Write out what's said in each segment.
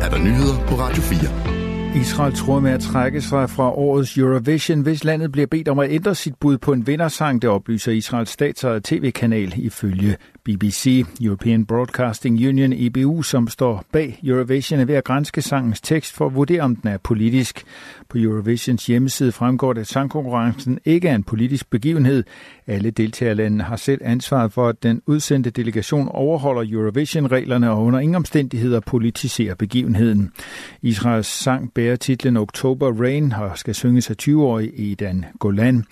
er der nyheder på Radio 4. Israel tror med at trække sig fra årets Eurovision, hvis landet bliver bedt om at ændre sit bud på en vindersang, det oplyser Israels statsejede tv-kanal ifølge BBC. European Broadcasting Union, EBU, som står bag Eurovision, er ved at grænske sangens tekst for at vurdere, om den er politisk. På Eurovisions hjemmeside fremgår det, at sangkonkurrencen ikke er en politisk begivenhed. Alle deltagerlandene har selv ansvaret for, at den udsendte delegation overholder Eurovision-reglerne og under ingen omstændigheder politiserer begivenheden. Israels sang bærer titlen October Rain og skal synges af 20-årige Edan Golan.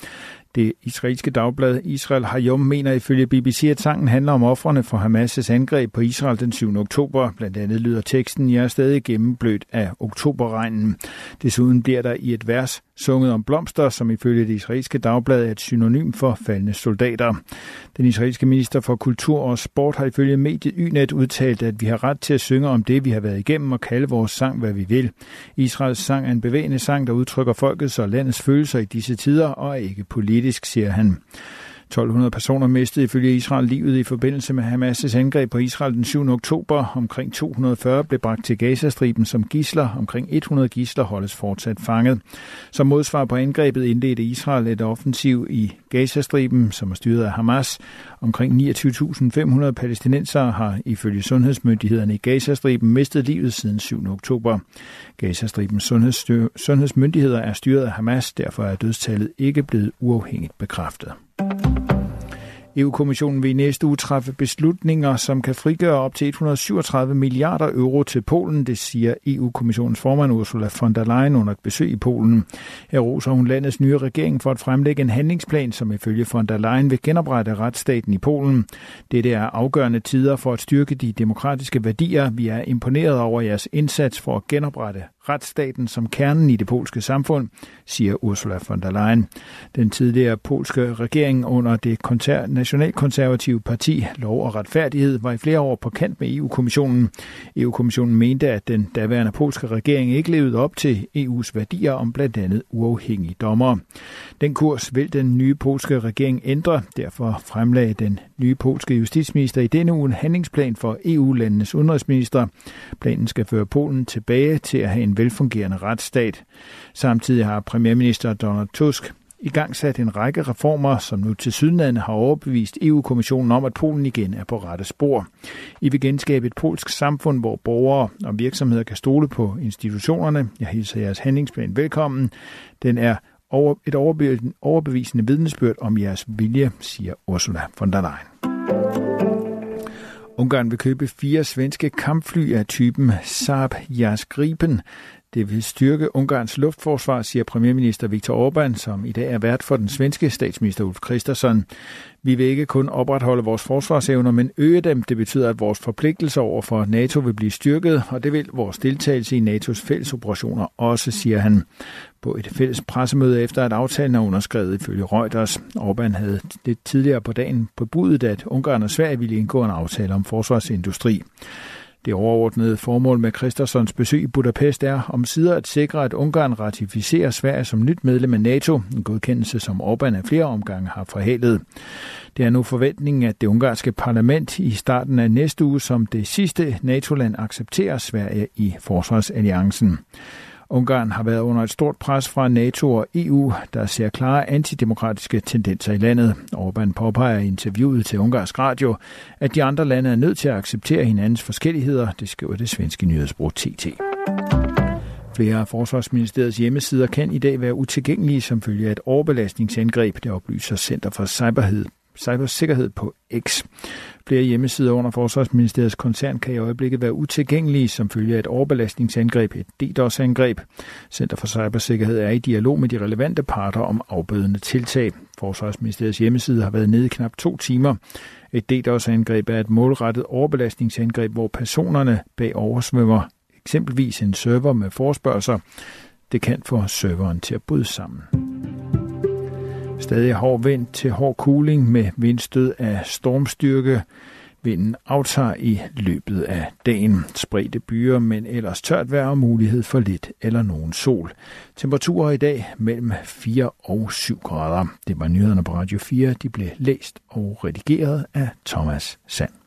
Det israelske dagblad Israel Hayom mener ifølge BBC, at sangen handler om offrene for Hamas' angreb på Israel den 7. oktober. Blandt andet lyder teksten, jeg er stadig gennemblødt af oktoberregnen. Desuden bliver der i et vers sunget om blomster, som ifølge det israelske dagblad er et synonym for faldende soldater. Den israelske minister for kultur og sport har ifølge mediet Ynet udtalt, at vi har ret til at synge om det, vi har været igennem og kalde vores sang, hvad vi vil. Israels sang er en bevægende sang, der udtrykker folkets og landets følelser i disse tider og er ikke politisk, siger han. 1200 personer mistede ifølge Israel livet i forbindelse med Hamas' angreb på Israel den 7. oktober. Omkring 240 blev bragt til Gazastriben som gisler. Omkring 100 gisler holdes fortsat fanget. Som modsvar på angrebet indledte Israel et offensiv i Gazastriben, som er styret af Hamas. Omkring 29.500 palæstinensere har ifølge sundhedsmyndighederne i Gazastriben mistet livet siden 7. oktober. Gazastribens sundhedsmyndigheder er styret af Hamas, derfor er dødstallet ikke blevet uafhængigt bekræftet. EU-kommissionen vil i næste uge træffe beslutninger, som kan frigøre op til 137 milliarder euro til Polen, det siger EU-kommissionens formand Ursula von der Leyen under et besøg i Polen. Her roser hun landets nye regering for at fremlægge en handlingsplan, som ifølge von der Leyen vil genoprette retsstaten i Polen. Dette er afgørende tider for at styrke de demokratiske værdier. Vi er imponeret over jeres indsats for at genoprette retsstaten som kernen i det polske samfund, siger Ursula von der Leyen. Den tidligere polske regering under det nationalkonservative parti Lov og Retfærdighed var i flere år på kant med EU-kommissionen. EU-kommissionen mente, at den daværende polske regering ikke levede op til EU's værdier om blandt andet uafhængige dommere. Den kurs vil den nye polske regering ændre. Derfor fremlagde den nye polske justitsminister i denne uge en handlingsplan for EU-landenes udenrigsminister. Planen skal føre Polen tilbage til at have en velfungerende retsstat. Samtidig har premierminister Donald Tusk i gang sat en række reformer, som nu til sydlandet har overbevist EU-kommissionen om, at Polen igen er på rette spor. I vil genskabe et polsk samfund, hvor borgere og virksomheder kan stole på institutionerne. Jeg hilser jeres handlingsplan velkommen. Den er over, et overbevisende vidnesbyrd om jeres vilje, siger Ursula von der Leyen. Ungarn vil købe fire svenske kampfly af typen Saab Jas Gripen. Det vil styrke Ungarns luftforsvar, siger premierminister Viktor Orbán, som i dag er vært for den svenske statsminister Ulf Christensen. Vi vil ikke kun opretholde vores forsvarsevner, men øge dem. Det betyder, at vores forpligtelser over for NATO vil blive styrket, og det vil vores deltagelse i NATO's fælles operationer også, siger han. På et fælles pressemøde efter, at aftalen er underskrevet ifølge Reuters. Orbán havde lidt tidligere på dagen på at Ungarn og Sverige ville indgå en aftale om forsvarsindustri. Det overordnede formål med Christersons besøg i Budapest er om sider at sikre, at Ungarn ratificerer Sverige som nyt medlem af NATO, en godkendelse, som Orbán af flere omgange har forhalet. Det er nu forventningen, at det ungarske parlament i starten af næste uge som det sidste NATO-land accepterer Sverige i forsvarsalliancen. Ungarn har været under et stort pres fra NATO og EU, der ser klare antidemokratiske tendenser i landet. Orbán påpeger i interviewet til Ungarsk Radio, at de andre lande er nødt til at acceptere hinandens forskelligheder, det skriver det svenske nyhedsbrug TT. Flere af Forsvarsministeriets hjemmesider kan i dag være utilgængelige som følge af et overbelastningsangreb, det oplyser Center for Cyberhed cybersikkerhed på X. Flere hjemmesider under Forsvarsministeriets koncern kan i øjeblikket være utilgængelige som følge af et overbelastningsangreb, et DDoS-angreb. Center for Cybersikkerhed er i dialog med de relevante parter om afbødende tiltag. Forsvarsministeriets hjemmeside har været nede i knap to timer. Et DDoS-angreb er et målrettet overbelastningsangreb, hvor personerne bag oversvømmer eksempelvis en server med forspørgseler. Det kan få serveren til at bryde sammen. Stadig hård vind til hård kuling med vindstød af stormstyrke. Vinden aftager i løbet af dagen. Spredte byer, men ellers tørt vejr og mulighed for lidt eller nogen sol. Temperaturer i dag mellem 4 og 7 grader. Det var nyhederne på Radio 4. De blev læst og redigeret af Thomas Sand.